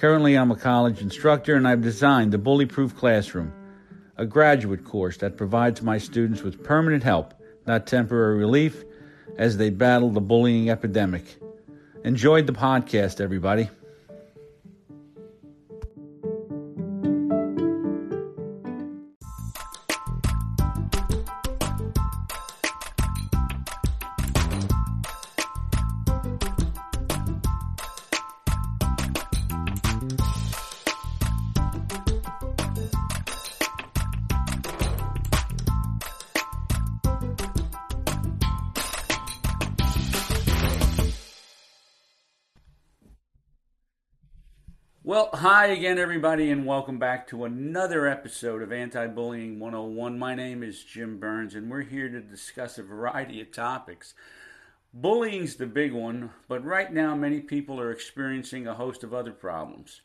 Currently, I'm a college instructor and I've designed the Bully Proof Classroom, a graduate course that provides my students with permanent help, not temporary relief, as they battle the bullying epidemic. Enjoyed the podcast, everybody. Well, hi again, everybody, and welcome back to another episode of Anti Bullying 101. My name is Jim Burns, and we're here to discuss a variety of topics. Bullying's the big one, but right now, many people are experiencing a host of other problems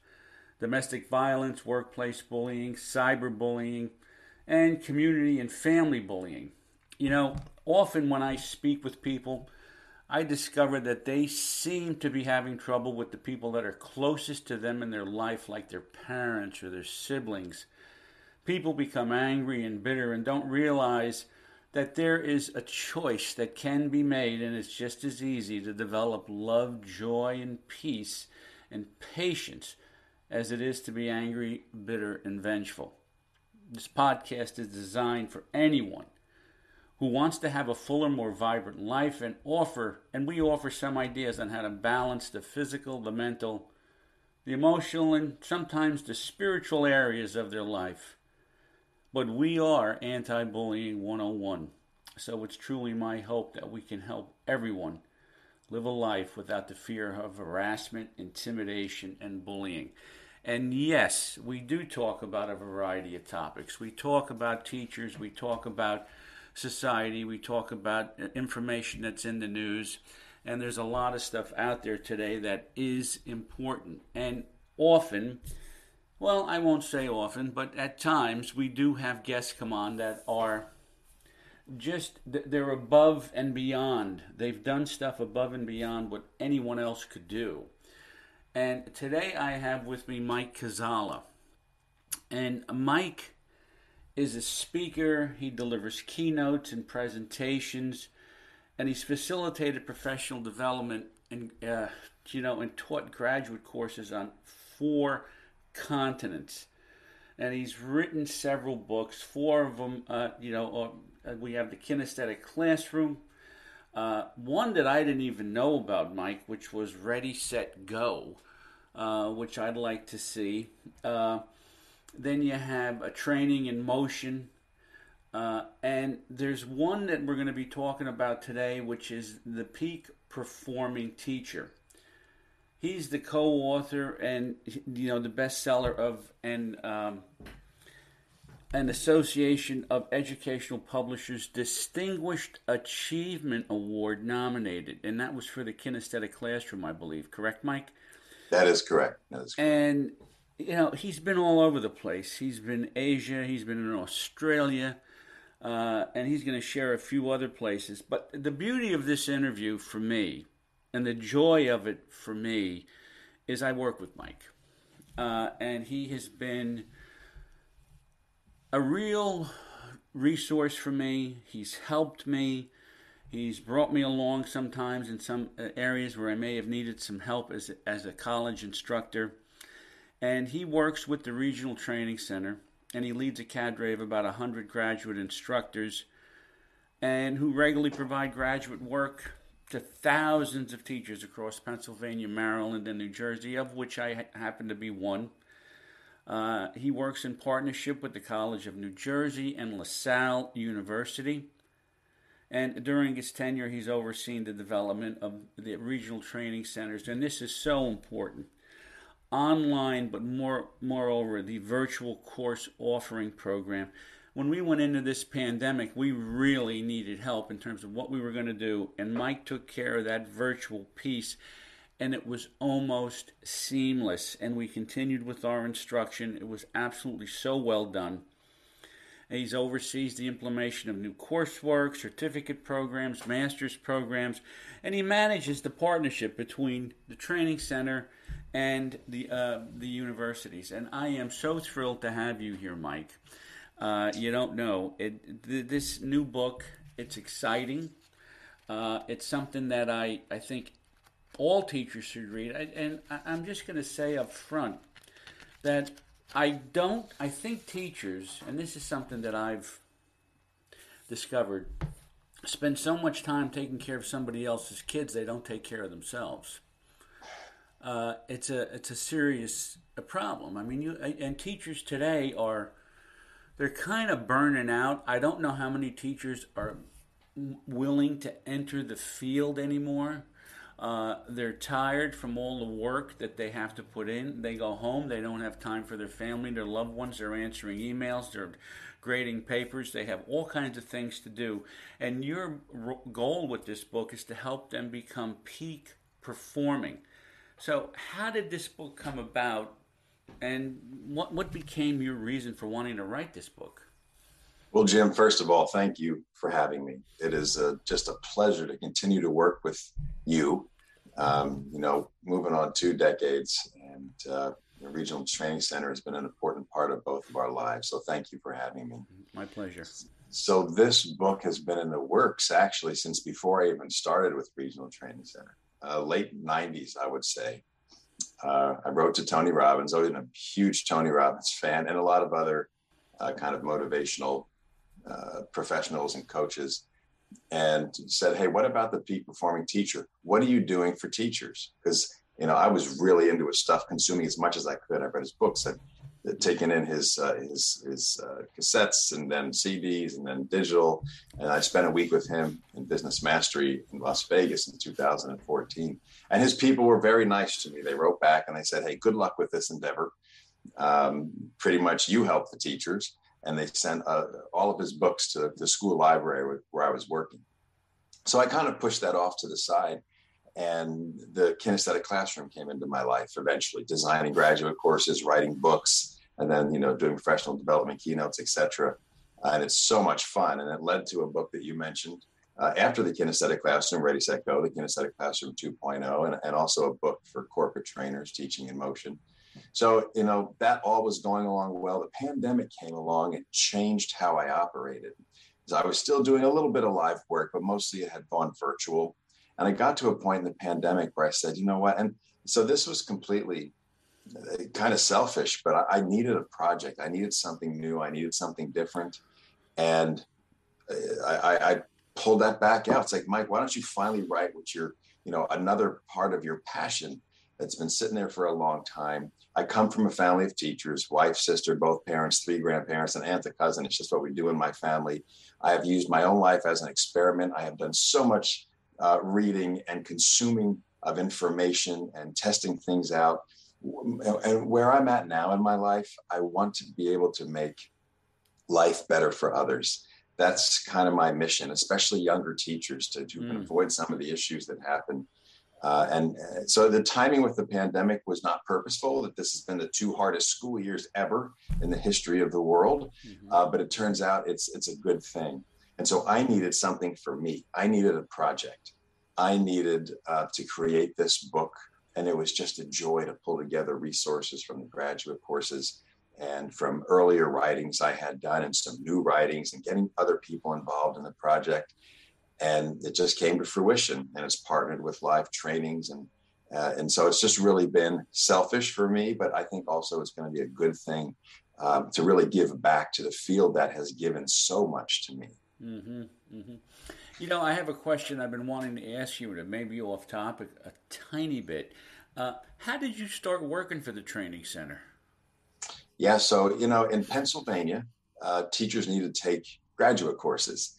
domestic violence, workplace bullying, cyberbullying, and community and family bullying. You know, often when I speak with people, I discovered that they seem to be having trouble with the people that are closest to them in their life, like their parents or their siblings. People become angry and bitter and don't realize that there is a choice that can be made, and it's just as easy to develop love, joy, and peace and patience as it is to be angry, bitter, and vengeful. This podcast is designed for anyone who wants to have a fuller, more vibrant life and offer, and we offer some ideas on how to balance the physical, the mental, the emotional, and sometimes the spiritual areas of their life. But we are Anti Bullying 101. So it's truly my hope that we can help everyone live a life without the fear of harassment, intimidation, and bullying. And yes, we do talk about a variety of topics. We talk about teachers, we talk about society. We talk about uh, information that's in the news, and there's a lot of stuff out there today that is important. And often, well, I won't say often, but at times we do have guests come on that are just they're above and beyond. They've done stuff above and beyond what anyone else could do. And today I have with me Mike Kuczala. And Mike is a speaker. He delivers keynotes and presentations, and he's facilitated professional development and uh, you know and taught graduate courses on four continents. And he's written several books. Four of them, uh, you know, uh, we have the Kinesthetic Classroom. Uh, one that I didn't even know about, Mike, which was Ready, Set, Go, uh, which I'd like to see. Then you have a training in motion. Uh, and there's one that we're going to be talking about today, which is the peak performing teacher. He's the co-author and you know the bestseller of an um, an Association of Educational Publishers Distinguished Achievement Award nominated, and that was for the Kinesthetic Classroom, I believe. Correct, Mike? That is correct. That is correct. And you know, he's been all over the place. He's been Asia, he's been in Australia, uh, and he's going to share a few other places. But the beauty of this interview for me, and the joy of it for me, is I work with Mike. Uh, and he has been a real resource for me. He's helped me. He's brought me along sometimes in some uh, areas where I may have needed some help as, as a college instructor and he works with the Regional Training Center, and he leads a cadre of about 100 graduate instructors, and who regularly provide graduate work to thousands of teachers across Pennsylvania, Maryland, and New Jersey, of which I happen to be one. Uh, he works in partnership with the College of New Jersey and LaSalle University. And during his tenure, he's overseen the development of the regional training centers. And this is so important online, but more moreover the virtual course offering program. When we went into this pandemic, we really needed help in terms of what we were going to do, and Mike took care of that virtual piece, and it was almost seamless. And we continued with our instruction. It was absolutely so well done. He's oversees the implementation of new coursework, certificate programs, master's programs, and he manages the partnership between the training center and the uh, the universities. And I am so thrilled to have you here, Mike. Uh, you don't know it. Th- this new book. It's exciting. Uh, it's something that I I think all teachers should read. I, and I, I'm just going to say up front that I don't, I think teachers, and this is something that I've discovered, spend so much time taking care of somebody else's kids, they don't take care of themselves. Uh, it's a it's a serious problem. I mean, you and teachers today are they're kind of burning out. I don't know how many teachers are willing to enter the field anymore uh, they're tired from all the work that they have to put in. They go home. They don't have time for their family, their loved ones. They're answering emails. They're grading papers. They have all kinds of things to do. And your goal with this book is to help them become peak performing. So, how did this book come about? And what, what became your reason for wanting to write this book? Well, Jim, first of all, thank you for having me. It is a, just a pleasure to continue to work with you. Um, you know, moving on two decades, and uh, the Regional Training Center has been an important part of both of our lives. So, thank you for having me. My pleasure. So, this book has been in the works actually since before I even started with Regional Training Center, uh, late 90s, I would say. Uh, I wrote to Tony Robbins. I've been a huge Tony Robbins fan and a lot of other uh, kind of motivational uh, professionals and coaches and said, Hey, what about the peak performing teacher? What are you doing for teachers? Because, you know, I was really into his stuff, consuming as much as I could. I read his books. I've taken in his, uh, his, his uh, cassettes and then CDs and then digital. And I spent a week with him in Business Mastery in Las Vegas in 2014. And his people were very nice to me. They wrote back and they said, Hey, good luck with this endeavor. Um, pretty much you help the teachers and they sent uh, all of his books to the school library where I was working. So I kind of pushed that off to the side. And the kinesthetic classroom came into my life eventually, designing graduate courses, writing books, and then you know doing professional development keynotes, etc. and it's so much fun. And it led to a book that you mentioned uh, after the kinesthetic classroom, Ready Set Go, the kinesthetic classroom 2.0, and, and also a book for corporate trainers, teaching in motion. So, you know, that all was going along well. The pandemic came along and changed how I operated. I was still doing a little bit of live work, but mostly it had gone virtual. And I got to a point in the pandemic where I said, you know what? And so this was completely uh, kind of selfish, but I, needed a project. I needed something new. I needed something different. And uh, I, I pulled that back out. It's like, Mike, why don't you finally write what you're, you know, another part of your passion that's been sitting there for a long time. I come from a family of teachers, wife, sister, both parents, three grandparents, an aunt, a cousin. It's just what we do in my family. I have used my own life as an experiment. I have done so much uh, reading and consuming of information and testing things out. And where I'm at now in my life, I want to be able to make life better for others. That's kind of my mission, especially younger teachers to, to mm. avoid some of the issues that happen uh, and uh, so the timing with the pandemic was not purposeful, that this has been the two hardest school years ever in the history of the world. Mm-hmm. Uh, but it turns out it's, it's a good thing. And so I needed something for me. I needed a project. I needed uh, to create this book. And it was just a joy to pull together resources from the graduate courses and from earlier writings I had done and some new writings and getting other people involved in the project and it just came to fruition and it's partnered with live trainings and uh, and so it's just really been selfish for me but i think also it's going to be a good thing um, to really give back to the field that has given so much to me mm-hmm, mm-hmm. You know i have a question i've been wanting to ask you to maybe off topic a tiny bit uh, how did you start working for the training center yeah so you know in pennsylvania uh, teachers need to take graduate courses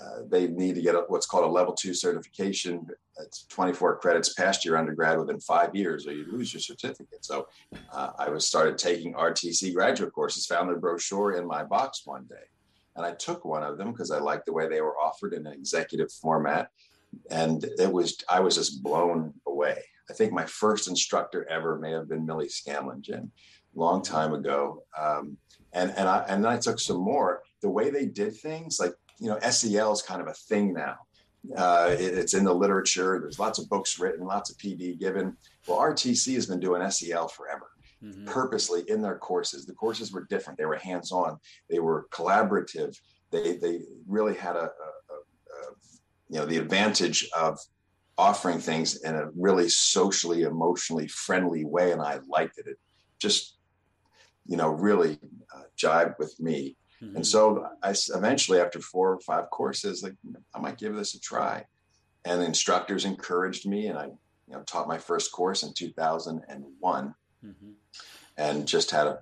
uh, they need to get a, what's called a level two certification it's 24 credits past your undergrad within five years, or you lose your certificate. So uh, I was started taking RTC graduate courses. Found their brochure in my box one day, and I took one of them because I liked the way they were offered in an executive format, and it was I was just blown away. I think my first instructor ever may have been Millie Scanlon, Jim, long time ago. Um, and and I and then I took some more. The way they did things, like you know, SEL is kind of a thing now. Uh, it, it's in the literature. There's lots of books written, lots of PD given. Well, RTC has been doing SEL forever. Mm-hmm. Purposely in their courses, the courses were different. They were hands-on. They were collaborative. They they really had a, a, a, you know the advantage of offering things in a really socially, emotionally friendly way, and I liked it. It just you know really uh, jibed with me Mm-hmm. And so I eventually, after four or five courses, like I might give this a try. And the instructors encouraged me, and I, you know, taught my first course in 2001, mm-hmm. and just had a.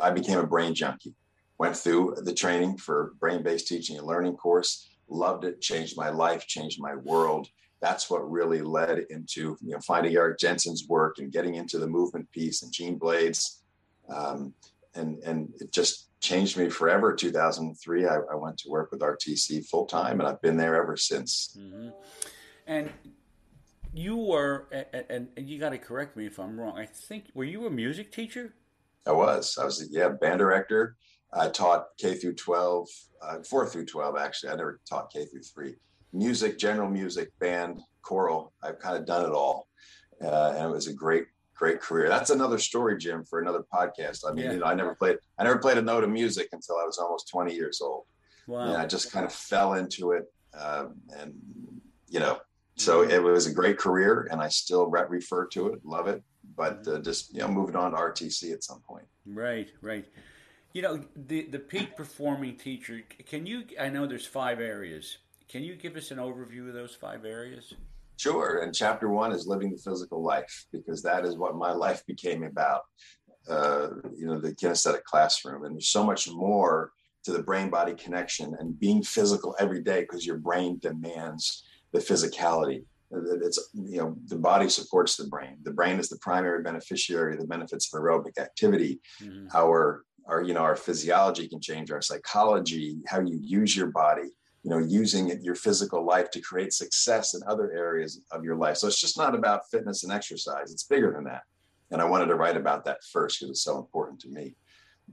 I became a brain junkie. Went through the training for brain-based teaching and learning course. Loved it. Changed my life. Changed my world. That's what really led into you know finding Eric Jensen's work and getting into the movement piece and Jean Blaydes. Um, and and it just changed me forever. 2003, I, I went to work with RTC full time, and I've been there ever since. Mm-hmm. And you were, and, and you got to correct me if I'm wrong. I think were you a music teacher? I was. I was, yeah, band director. I taught K through 12, uh, four through 12, actually. I never taught K through three. Music, general music, band, choral. I've kind of done it all. Uh, and it was a great, great career. That's another story, Jim, for another podcast. I mean, yeah. you know, I never played, I never played a note of music until I was almost 20 years old. Wow. And I just kind of fell into it. Um, and, you know, so mm-hmm. it was a great career and I still re- refer to it, love it, but uh, just, you know, moving on to RTC at some point. Right, right. You know, the, the peak performing teacher, can you, I know there's five areas. Can you give us an overview of those five areas? Sure. And chapter one is living the physical life because that is what my life became about. Uh, you know, the kinesthetic classroom. And there's so much more to the brain body connection and being physical every day because your brain demands the physicality. It's, you know, the body supports the brain. The brain is the primary beneficiary of the benefits of aerobic activity. Mm-hmm. Our, our, you know, our physiology can change our psychology, how you use your body you know using your physical life to create success in other areas of your life so it's just not about fitness and exercise it's bigger than that and i wanted to write about that first because it's so important to me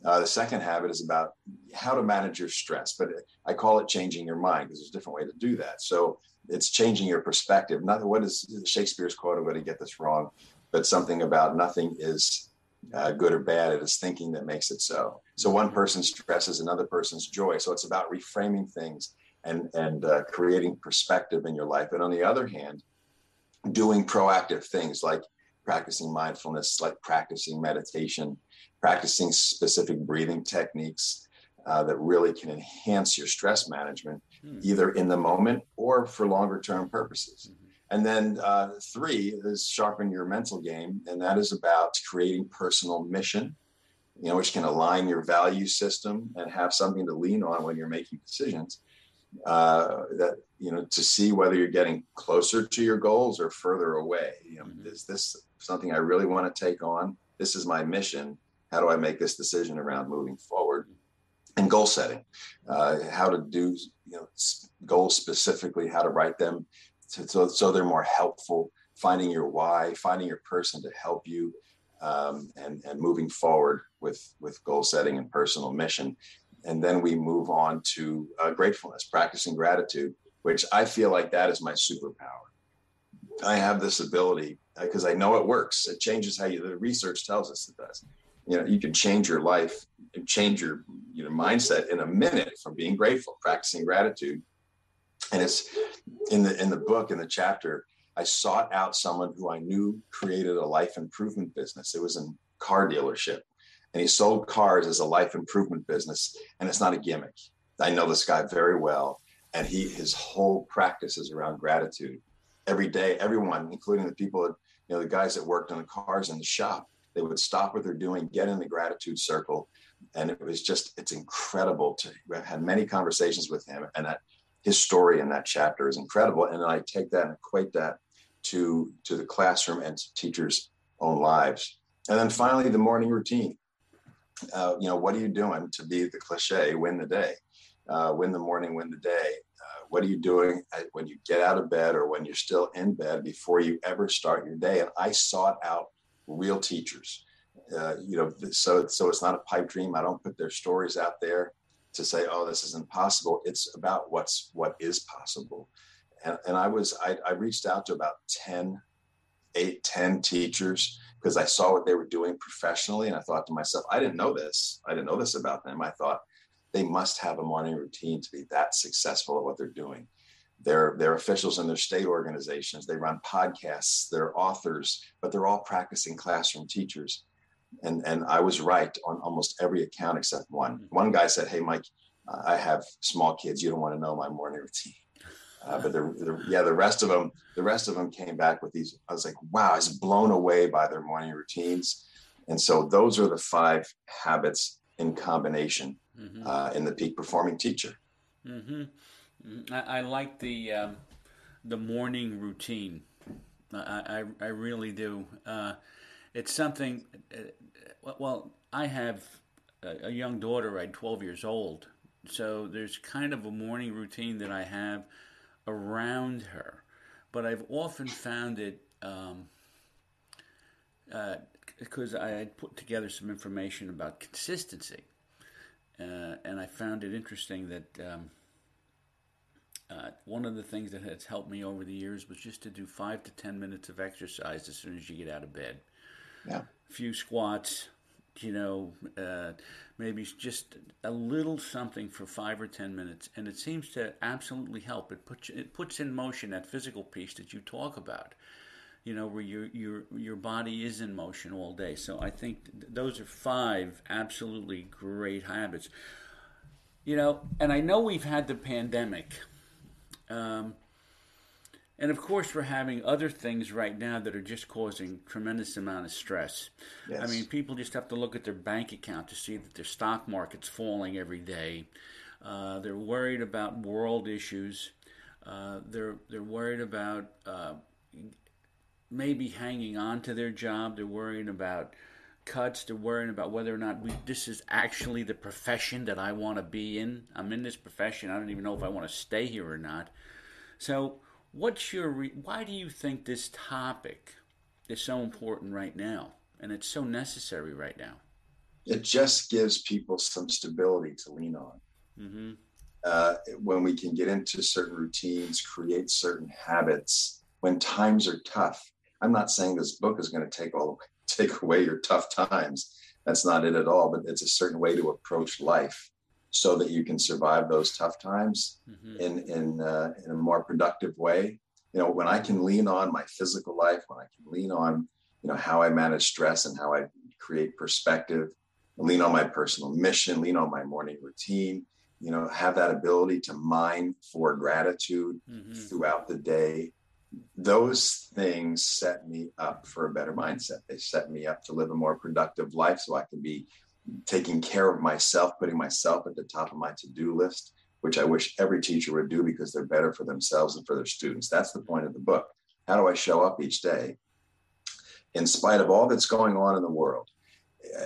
uh, the second habit is about how to manage your stress but i call it changing your mind because there's a different way to do that so it's changing your perspective not what is shakespeare's quote i'm going to get this wrong but something about nothing is uh, good or bad. It is thinking that makes it so. So one person's stress is another person's joy. So it's about reframing things and and uh, creating perspective in your life and on the other hand doing proactive things like practicing mindfulness like practicing meditation practicing specific breathing techniques uh, that really can enhance your stress management hmm. either in the moment or for longer term purposes mm-hmm. and then uh, three is sharpen your mental game and that is about creating personal mission you know which can align your value system and have something to lean on when you're making decisions uh, that you know to see whether you're getting closer to your goals or further away. You know, mm-hmm. is this something I really want to take on? This is my mission. How do I make this decision around moving forward? And goal setting, uh, how to do goals specifically, how to write them to, so so they're more helpful. Finding your why, finding your person to help you, um, and and moving forward with with goal setting and personal mission and then we move on to uh, gratefulness, practicing gratitude, which I feel like that is my superpower. I have this ability because uh, I know it works. It changes how you. The research tells us it does. You know, you can change your life change your you know mindset in a minute from being grateful, practicing gratitude. And it's in the in the book in the chapter. I sought out someone who I knew created a life improvement business. It was a car dealership and he sold cars as a life improvement business and it's not a gimmick i know this guy very well and he his whole practice is around gratitude every day everyone including the people that you know the guys that worked on the cars in the shop they would stop what they're doing get in the gratitude circle and it was just it's incredible to I've had many conversations with him and that his story in that chapter is incredible and i take that and equate that to to the classroom and to teachers' own lives. And then finally, the morning routine. Uh, you know, what are you doing to be the cliche, win the day, uh, win the morning, win the day? Uh, what are you doing when you get out of bed or when you're still in bed before you ever start your day? And I sought out real teachers. Uh, you know, so so it's not a pipe dream. I don't put their stories out there to say, oh, this isn't possible. It's about what's what is possible. And, and I was I, I reached out to about 10, 8, 10 teachers because I saw what they were doing professionally. And I thought to myself, I didn't know this. I didn't know this about them. I thought they must have a morning routine to be that successful at what they're doing. They're, they're officials in their state organizations. They run podcasts. They're authors, but they're all practicing classroom teachers and and I was right on almost every account except one. Mm-hmm. One guy said, "Hey, Mike, I have small kids. You don't want to know my morning routine." Uh, but the, the, yeah, the rest of them, the rest of them came back with these. I was like, wow, I was blown away by their morning routines, and so those are the five habits in combination mm-hmm. uh, in the peak performing teacher. Mm-hmm. mm-hmm. I, I, like the um, the morning routine. I, I, I really do. Uh, it's something. Uh, well, I have a, young daughter, right, 12 years old. So there's kind of a morning routine that I have around her. But I've often found it um, uh, because I had put together some information about consistency. Uh, and I found it interesting that um, uh, one of the things that has helped me over the years was just to do five to ten minutes of exercise as soon as you get out of bed yeah. a few squats, you know, uh, maybe just a little something for five or ten minutes, and it seems to absolutely help. It puts it puts in motion that physical piece that you talk about, you know, where your your your body is in motion all day. So I think th- those are five absolutely great habits. You know, and I know we've had the pandemic. Um, and of course, we're having other things right now that are just causing tremendous amount of stress. Yes. I mean, people just have to look at their bank account to see that their stock market's falling every day. Uh, they're worried about world issues. Uh, they're they're worried about uh, maybe hanging on to their job. They're worried about cuts. They're worrying about whether or not we, this is actually the profession that I want to be in. I'm in this profession. I don't even know if I want to stay here or not. So What's your re- why do you think this topic is so important right now and it's so necessary right now? It just gives people some stability to lean on. Mm-hmm. Uh, when we can get into certain routines, create certain habits when times are tough. I'm not saying this book is going to take all take away your tough times. That's not it at all. But it's a certain way to approach life so that you can survive those tough times mm-hmm. in in, uh, in a more productive way. You know, when I can lean on my physical life, when I can lean on you know how I manage stress and how I create perspective, lean on my personal mission, lean on my morning routine. You know, have that ability to mine for gratitude mm-hmm. throughout the day. Those things set me up for a better mindset. They set me up to live a more productive life so I can be taking care of myself, putting myself at the top of my to do list, which I wish every teacher would do because they're better for themselves and for their students. That's the point of the book. How do I show up each day in spite of all that's going on in the world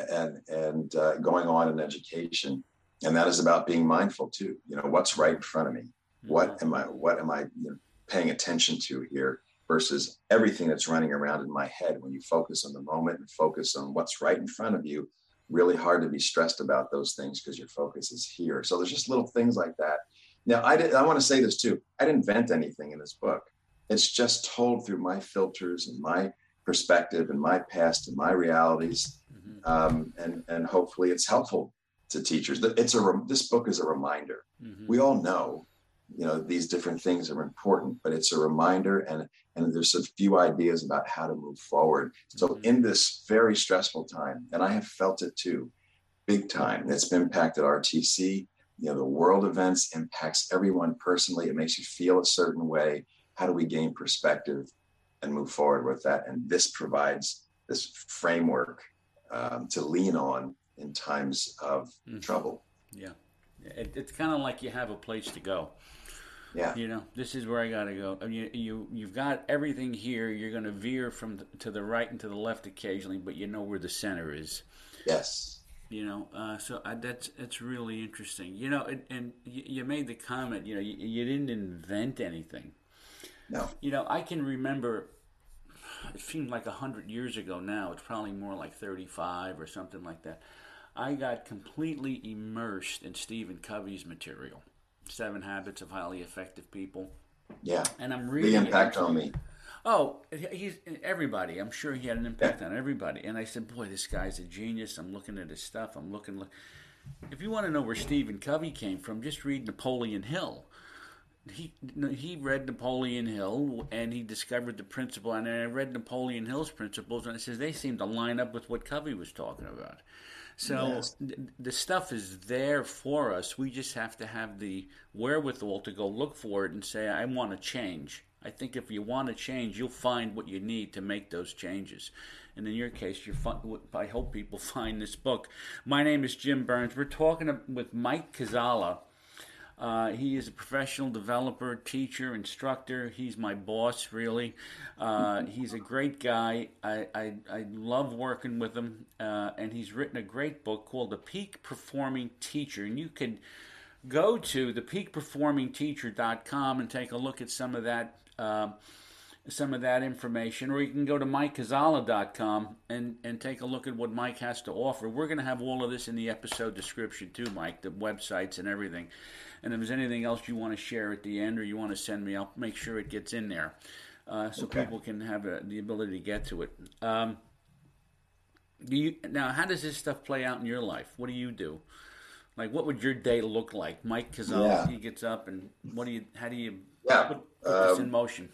and, and uh, going on in education? And that is about being mindful too. You know, what's right in front of me? What mm-hmm. am I, what am I you know, paying attention to here? versus everything that's running around in my head when you focus on the moment and focus on what's right in front of you really hard to be stressed about those things because your focus is here. So there's just little things like that. Now, I, did, I want to say this too. I didn't invent anything in this book. It's just told through my filters and my perspective and my past and my realities. Mm-hmm. Um, and, and hopefully it's helpful to teachers. It's a, this book is a reminder. Mm-hmm. We all know you know these different things are important but it's a reminder and and there's a few ideas about how to move forward. So mm-hmm. in this very stressful time and i have felt it too big time it's impacted rtc you know the world events impacts everyone personally it makes you feel a certain way. How do we gain perspective and move forward with that? And this provides this framework um, to lean on in times of mm-hmm. trouble. Yeah it, it's kind of like you have a place to go Yeah. You know, this is where I got to go. I mean, you, you you've got everything here. You're going to veer from the, to the right and to the left occasionally, but you know where the center is. Yes. You know, uh, so I, that's that's really interesting. You know, and, and you, you made the comment. You know, you, you didn't invent anything. No. You know, I can remember. It seemed like a hundred years ago now. It's probably more like thirty-five or something like that. I got completely immersed in Stephen Covey's material, Seven Habits of Highly Effective People. Yeah. And I'm reading The impact on me. Oh, he's everybody. I'm sure he had an impact on everybody. And I said, "Boy, this guy's a genius." I'm looking at his stuff. I'm looking. Look. If you want to know where Stephen Covey came from, just read Napoleon Hill. He he read Napoleon Hill and he discovered the principle. And I read Napoleon Hill's principles, and it says they seem to line up with what Covey was talking about. So Yes. th- the stuff is there for us. We just have to have the wherewithal to go look for it and say, I want to change. I think if you want to change, you'll find what you need to make those changes. And in your case, you I hope people find this book. My name is Jim Burns. We're talking with Mike Kuczala. Uh, he is a professional developer, teacher, instructor. He's my boss, really. Uh, he's a great guy. I, I, I love working with him. Uh, and he's written a great book called The Peak Performing Teacher. And you can go to thepeakperformingteacher.com and take a look at some of that. Uh, some of that information, or you can go to mikekuczala.com and, and take a look at what Mike has to offer. We're going to have all of this in the episode description too, Mike, the websites and everything. And if there's anything else you want to share at the end or you want to send me, I'll make sure it gets in there uh, so Okay. people can have uh the ability to get to it. Um, do you now? How does this stuff play out in your life? What do you do? Like, what would your day look like? Mike Kuczala, Yeah. he gets up, and what do you? How do you Yeah. put, put this Um, in motion?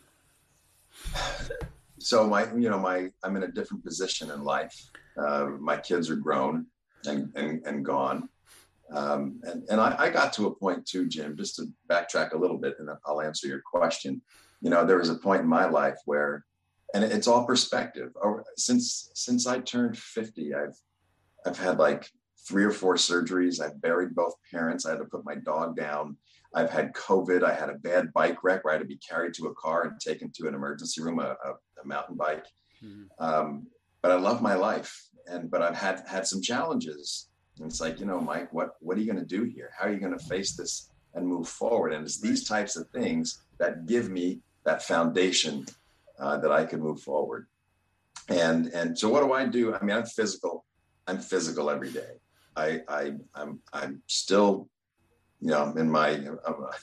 so my you know my i'm in a different position in life uh, my kids are grown and and, and gone um, and and I, I got to a point too jim just to backtrack a little bit and i'll answer your question you know there was a point in my life where and it's all perspective since since i turned 50 i've i've had like three or four surgeries i've buried both parents i had to put my dog down I've had COVID. I had a bad bike wreck where I had to be carried to a car and taken to an emergency room, a, a, a mountain bike. Mhm. Um, but I love my life, and but I've had had some challenges. And it's like, you know, Mike, what what are you going to do here? How are you going to face this and move forward? And it's these types of things that give me that foundation uh, that I can move forward. And and so, what do I do? I mean, I'm physical. I'm physical every day. I, I I'm I'm still you know, I'm in my,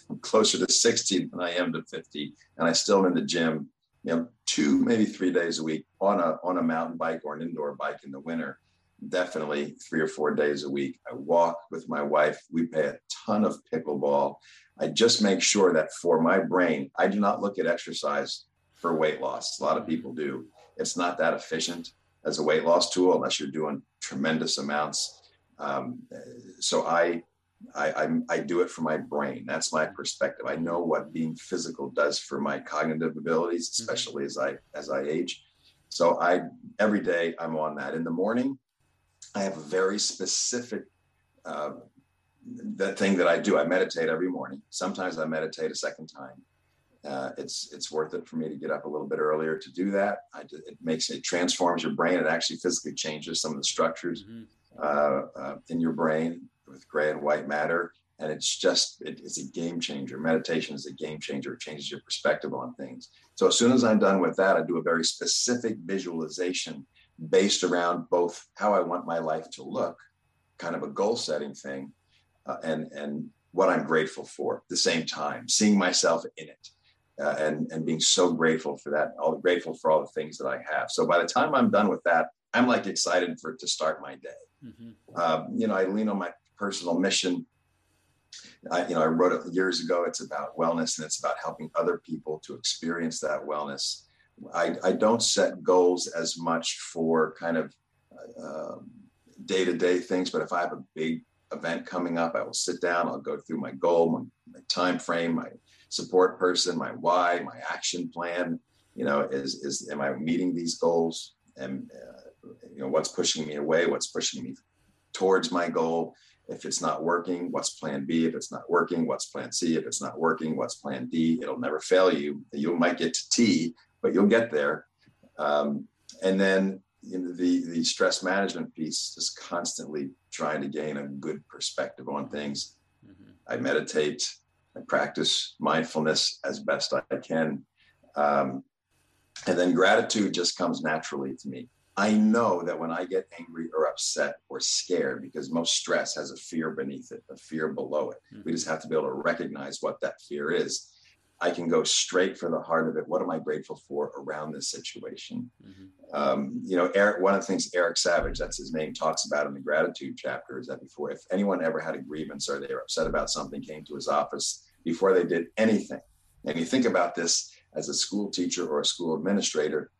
I'm closer to 60 than I am to 50, and I still am in the gym, you know, two, maybe three days a week on a, on a mountain bike or an indoor bike in the winter, definitely three or four days a week. I walk with my wife. We play a ton of pickleball. I just make sure that for my brain, I do not look at exercise for weight loss. A lot of people do. It's not that efficient as a weight loss tool unless you're doing tremendous amounts. Um, so I, I, I I do it for my brain. That's my perspective. I know what being physical does for my cognitive abilities, especially as I as I age. So I every day I'm on that. In the morning, I have a very specific uh, that thing that I do. I meditate every morning. Sometimes I meditate a second time. Uh, it's it's worth it for me to get up a little bit earlier to do that. Do- it makes it transforms your brain. It actually physically changes some of the structures Mhm. uh, uh, in your brain with gray and white matter. And it's just, it, it's a game changer. Meditation is a game changer. It changes your perspective on things. So as soon as I'm done with that, I do a very specific visualization based around both how I want my life to look, kind of a goal setting thing, uh, and, and what I'm grateful for at the same time, seeing myself in it. Uh, and and being so grateful for that, all grateful for all the things that I have. So by the time I'm done with that, I'm like excited for it to start my day Mhm. um, you know, I lean on my personal mission. I, you know, I wrote it years ago. It's about wellness and it's about helping other people to experience that wellness. I, I don't set goals as much for kind of day to day things, but if I have a big event coming up, I will sit down. I'll go through my goal, my, my time frame, my support person, my why, my action plan. You know, is is am I meeting these goals? And uh, you know, what's pushing me away? What's pushing me towards my goal. If it's not working, what's plan B? If it's not working, what's plan C? If it's not working, what's plan D? It'll never fail you. You might get to T, but you'll get there. Um, and then you know, the the stress management piece, just constantly trying to gain a good perspective on things. Mm-hmm. I meditate. I practice mindfulness as best I can. Um, and then gratitude just comes naturally to me. I know that when I get angry or upset or scared, because most stress has a fear beneath it, a fear below it. Mm-hmm. We just have to be able to recognize what that fear is. I can go straight for the heart of it. What am I grateful for around this situation? Mm-hmm. Um, you know, Eric, one of the things Eric Savage, that's his name, talks about in the gratitude chapter is that before, if anyone ever had a grievance or they were upset about something, came to his office before they did anything. And you think about this as a school teacher or a school administrator,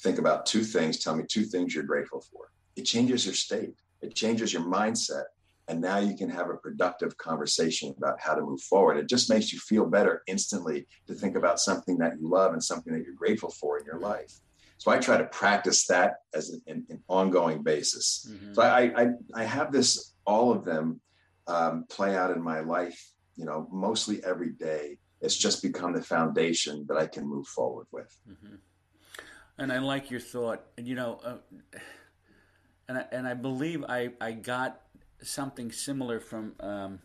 think about two things. Tell me two things you're grateful for. It changes your state, it changes your mindset. And now you can have a productive conversation about how to move forward. It just makes you feel better instantly to think about something that you love and something that you're grateful for in your life. So I try to practice that as an, an, an ongoing basis. Mm-hmm. So I, I, I have this, all of them um, play out in my life, you know, mostly every day. It's just become the foundation that I can move forward with. Mm-hmm and I like your thought. And you know, uh, and I, and I believe I I got something similar from um,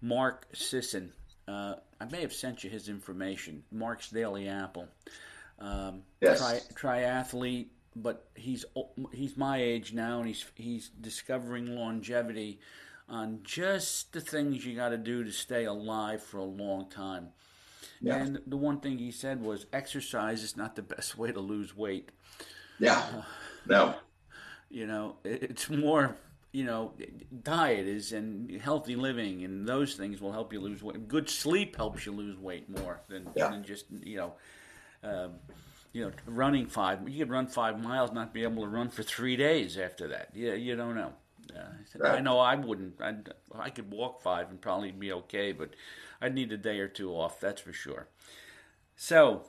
Mark Sisson. Uh, I may have sent you his information. Mark's Daily Apple. Um, yes. Tri- triathlete, but he's he's my age now, and he's he's discovering longevity on just the things you got to do to stay alive for a long time. Yeah. And the one thing he said was exercise is not the best way to lose weight. Yeah. Uh, no. You know, it's more, you know, diet is and healthy living and those things will help you lose weight. Good sleep helps you lose weight more than, yeah. than just, you know, um, you know, running five. You could run five miles, not be able to run for three days after that. Yeah, you don't know. Uh, right. I know I wouldn't. I'd, I could walk five and probably be okay, but I'd need a day or two off, that's for sure. So,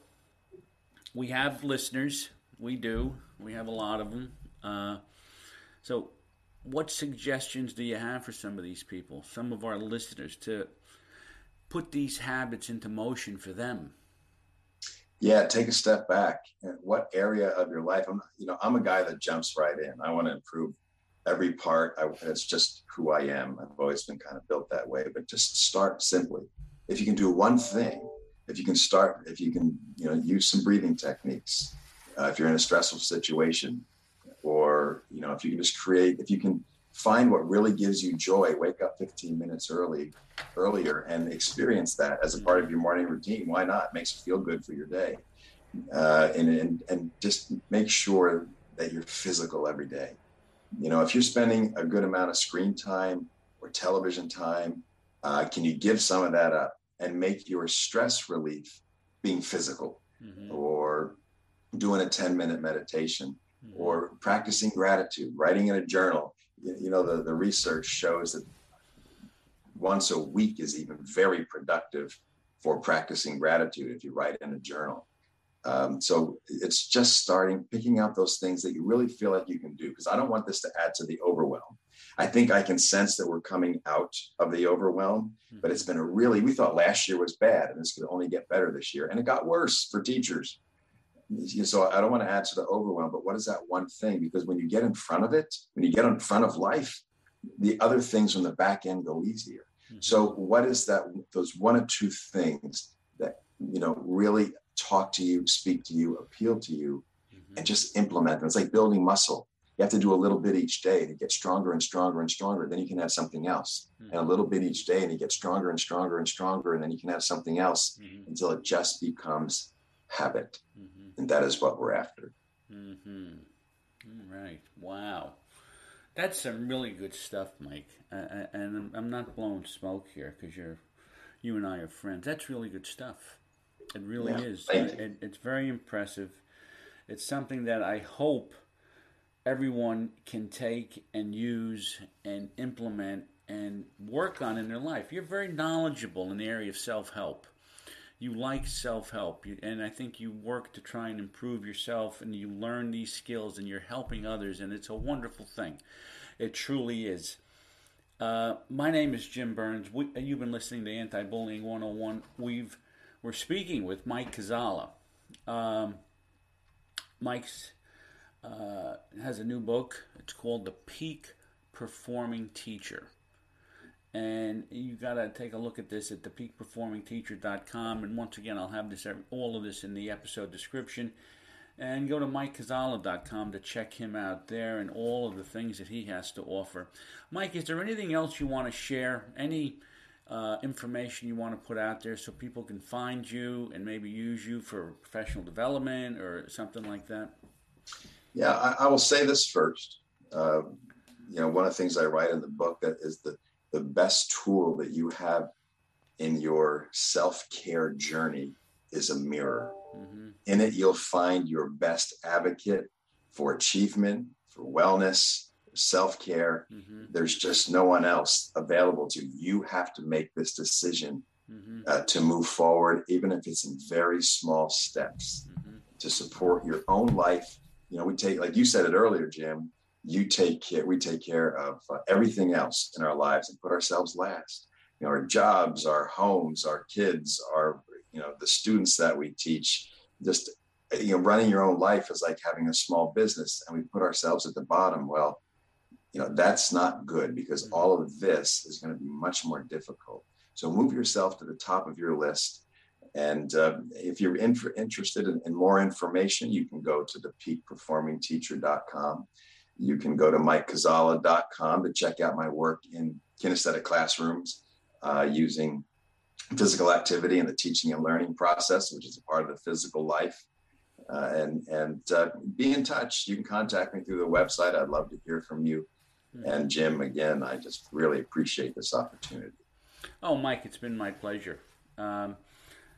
we have listeners. We do. We have a lot of them. Uh, so, what suggestions do you have for some of these people, some of our listeners, to put these habits into motion for them? Yeah, take a step back. What area of your life? I'm, you know, I'm a guy that jumps right in. I want to improve every part. I, it's just who I am. I've always been kind of built that way. But just start simply. If you can do one thing, if you can start, if you can, you know, use some breathing techniques. Uh, if you're in a stressful situation, if you can just create, if you can find what really gives you joy, wake up 15 minutes early, earlier, and experience that as a part of your morning routine. Why not? It makes you feel good for your day, uh, and and and just make sure that you're physical every day you know, if you're spending a good amount of screen time or television time, uh, can you give some of that up and make your stress relief being physical mm-hmm. or doing a 10 minute meditation mm-hmm. or practicing gratitude, writing in a journal? You, you know, the, the research shows that once a week is even very productive for practicing gratitude if you write in a journal. Um, so it's just starting, picking out those things that you really feel like you can do, because I don't want this to add to the overwhelm. I think I can sense that we're coming out of the overwhelm, but it's mm-hmm. been a really, we thought last year was bad and this could only get better this year. And it got worse for teachers. So I don't want to add to the overwhelm, but what is that one thing? Because when you get in front of it, when you get in front of life, the other things on the back end go easier. Mm-hmm. So what is that, those one or two things that, you know, really talk to you, speak to you, appeal to you, mm-hmm. and just implement them. It's like building muscle. You have to do a little bit each day to get stronger and stronger and stronger. Then you can have something else. Mm-hmm. And a little bit each day, and you get stronger and stronger and stronger. And then you can have something else mm-hmm. until it just becomes habit. Mm-hmm. And that is what we're after. Mm-hmm. All right. Wow. That's some really good stuff, Mike. Uh, and I'm not blowing smoke here because you're, you and I are friends. That's really good stuff. It really yeah, is. It, it's very impressive. It's something that I hope everyone can take and use and implement and work on in their life. You're very knowledgeable in the area of self help. You like self help, and I think you work to try and improve yourself, and you learn these skills, and you're helping others, and it's a wonderful thing. It truly is. Uh, my name is Jim Burns. We, you've been listening to Anti Bullying 101. We've we're speaking with Mike Kuczala. Um, Mike's uh, has a new book. It's called The Peak Performing Teacher. And you got to take a look at this at thepeakperformingteacher.com. And once again, I'll have this all of this in the episode description. And go to MikeKuczala.com to check him out there and all of the things that he has to offer. Mike, is there anything else you want to share? Any uh, information you want to put out there so people can find you and maybe use you for professional development or something like that? Yeah, I, I will say this first. Uh, you know, one of the things I write in the book that is the the best tool that you have in your self care journey is a mirror. Mm-hmm. In it, you'll find your best advocate for achievement, for wellness, self care. Mm-hmm. There's just no one else available to you. You have to make this decision mm-hmm. uh, to move forward, even if it's in very small steps mm-hmm. to support your own life. You know, we take, like you said it earlier, Jim, you take care, we take care of uh, everything else in our lives and put ourselves last. You know, our jobs, our homes, our kids, our, you know, the students that we teach, just, you know, running your own life is like having a small business and we put ourselves at the bottom. Well, you know that's not good because mm-hmm. all of this is going to be much more difficult so move yourself to the top of your list and uh, if you're in for, interested in, in, more information you can go to the peakperformingteacher.com you can go to mikekuczala.com to check out my work in kinesthetic classrooms uh, using physical activity in the teaching and learning process which is a part of the physical life uh, and and uh, be in touch you can contact me through the website i'd love to hear from you and Jim, again, I just really appreciate this opportunity. Oh, Mike, it's been my pleasure. Um,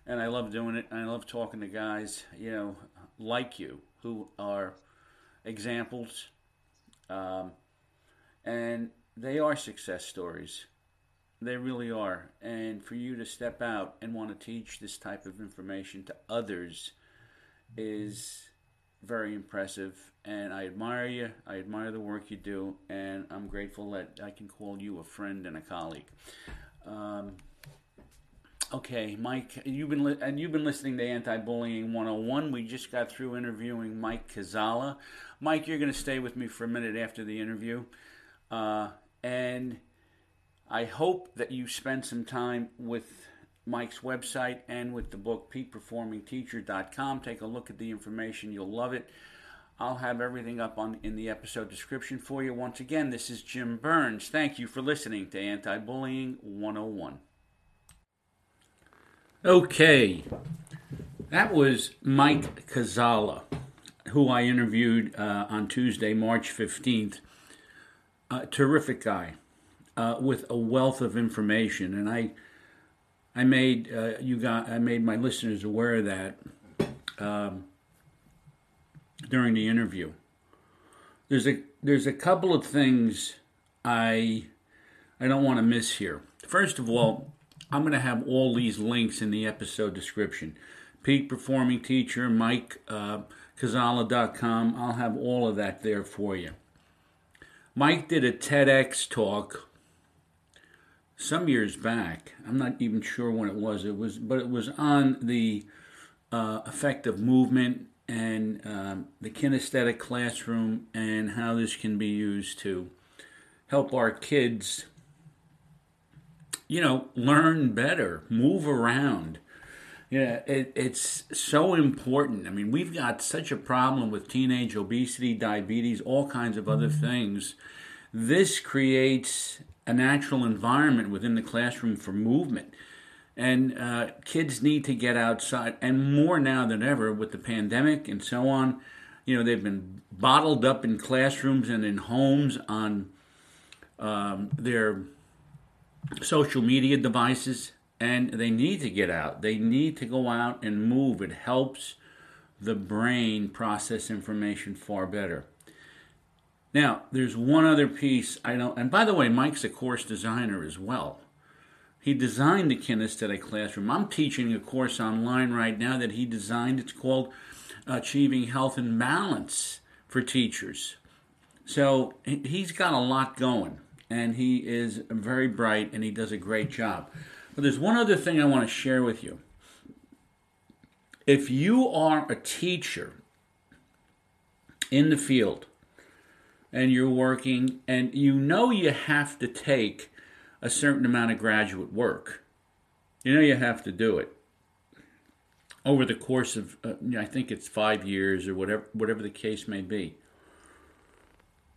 and I love doing it. I love talking to guys, you know, like you, who are examples. Um, and they are success stories. They really are. And for you to step out and want to teach this type of information to others is very impressive, and I admire you. I admire the work you do, and I'm grateful that I can call you a friend and a colleague. Um, okay, Mike, you've been li- and you've been listening to Anti-Bullying 101. We just got through interviewing Mike Kuczala. Mike, you're going to stay with me for a minute after the interview, uh, and I hope that you spend some time with Mike's website and with the book peakperformingteacher.com. Take a look at the information. You'll love it. I'll have everything up on in the episode description for you. Once again, this is Jim Burns. Thank you for listening to Anti Bullying 101. Okay, that was Mike Kuczala, who I interviewed uh, on Tuesday, March 15th. A terrific guy uh, with a wealth of information, and I I made uh, you got I made my listeners aware of that um, during the interview. There's a there's a couple of things I I don't want to miss here. First of all, I'm going to have all these links in the episode description. Peak Performing Teacher, Mike uh, Kuczala.com. I'll have all of that there for you. Mike did a TEDx talk some years back. I'm not even sure when it was. It was, but it was on the uh, effect of movement and um, the kinesthetic classroom and how this can be used to help our kids, you know, learn better, move around. Yeah, it, it's so important. I mean, we've got such a problem with teenage obesity, diabetes, all kinds of other things. This creates a natural environment within the classroom for movement. And uh, kids need to get outside, and more now than ever with the pandemic and so on. You know, they've been bottled up in classrooms and in homes on um, their social media devices, and they need to get out. They need to go out and move. It helps the brain process information far better. Now, there's one other piece I don't, and by the way, Mike's a course designer as well. He designed the kinesthetic classroom. I'm teaching a course online right now that he designed. It's called Achieving Health and Balance for Teachers. So he's got a lot going. And he is very bright and he does a great job. But there's one other thing I want to share with you. If you are a teacher in the field and you're working and you know you have to take a certain amount of graduate work, you know you have to do it over the course of uh, I think it's 5 years or whatever whatever the case may be.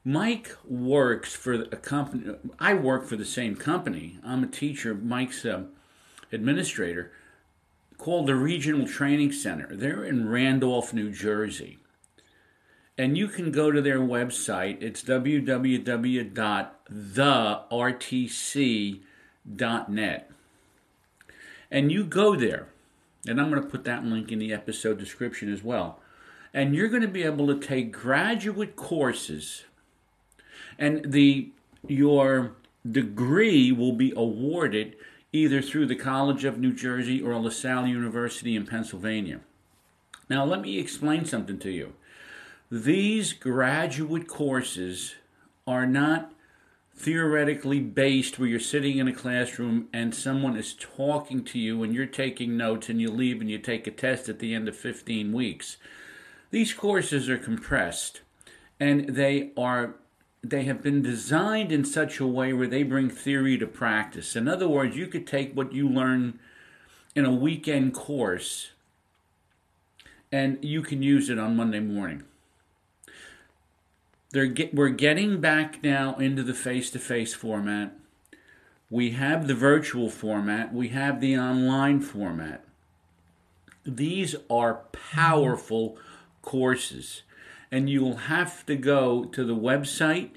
Mike works for a company. I work for the same company. I'm a teacher. Mike's a administrator called the Regional Training Center. They're in Randolph, New Jersey. And you can go to their website. It's www.thertc.net. And you go there. And I'm going to put that link in the episode description as well. And you're going to be able to take graduate courses and the your degree will be awarded either through the College of New Jersey or LaSalle University in Pennsylvania. Now, let me explain something to you. These graduate courses are not theoretically based where you're sitting in a classroom and someone is talking to you and you're taking notes and you leave and you take a test at the end of 15 weeks. These courses are compressed and they are they have been designed in such a way where they bring theory to practice. In other words, you could take what you learn in a weekend course and you can use it on Monday morning. Get, we're getting back now into the face to face format. We have the virtual format, we have the online format. These are powerful courses and you'll have to go to the website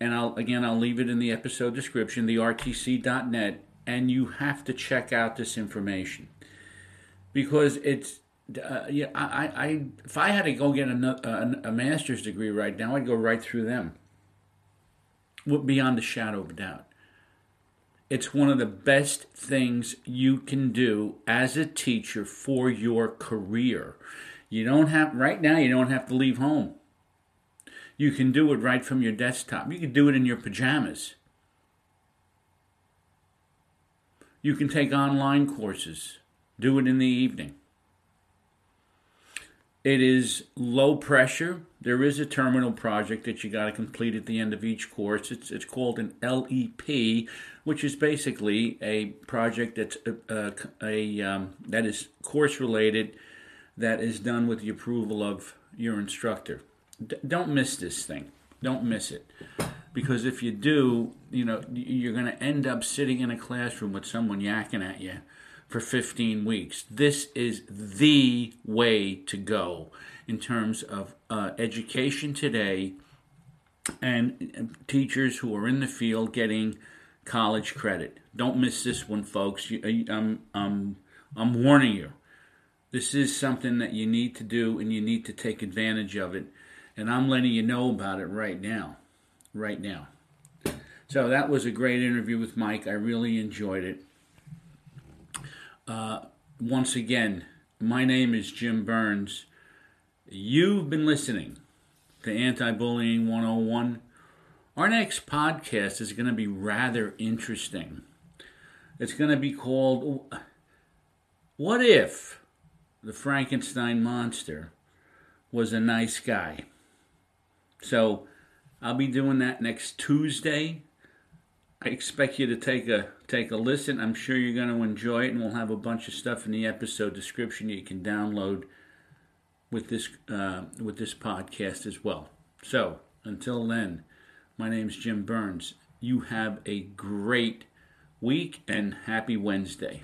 and I'll again I'll leave it in the episode description the rtc.net and you have to check out this information. Because it's uh, yeah I, I if I had to go get a, a, a master's degree right now I'd go right through them. Beyond a shadow of a doubt. It's one of the best things you can do as a teacher for your career you don't have, right now, you don't have to leave home. You can do it right from your desktop. You can do it in your pajamas. You can take online courses, do it in the evening. It is low pressure. There is a terminal project that you got to complete at the end of each course. It's, it's called an LEP, which is basically a project that's a, a, a um, that is course related that is done with the approval of your instructor. D- don't miss this thing. Don't miss it. Because if you do, you know, you're going to end up sitting in a classroom with someone yakking at you for 15 weeks. This is the way to go in terms of uh, education today and teachers who are in the field getting college credit. Don't miss this one, folks. I'm, I'm, I'm warning you. This is something that you need to do and you need to take advantage of it. And I'm letting you know about it right now. Right now. So that was a great interview with Mike. I really enjoyed it. Uh, once again, my name is Jim Burns. You've been listening to Anti Bullying 101. Our next podcast is going to be rather interesting. It's going to be called What If? The Frankenstein monster was a nice guy. So I'll be doing that next Tuesday. I expect you to take a take a listen. I'm sure you're going to enjoy it, and we'll have a bunch of stuff in the episode description you can download with this uh, with this podcast as well. So until then, my name is Jim Burns. You have a great week and happy Wednesday.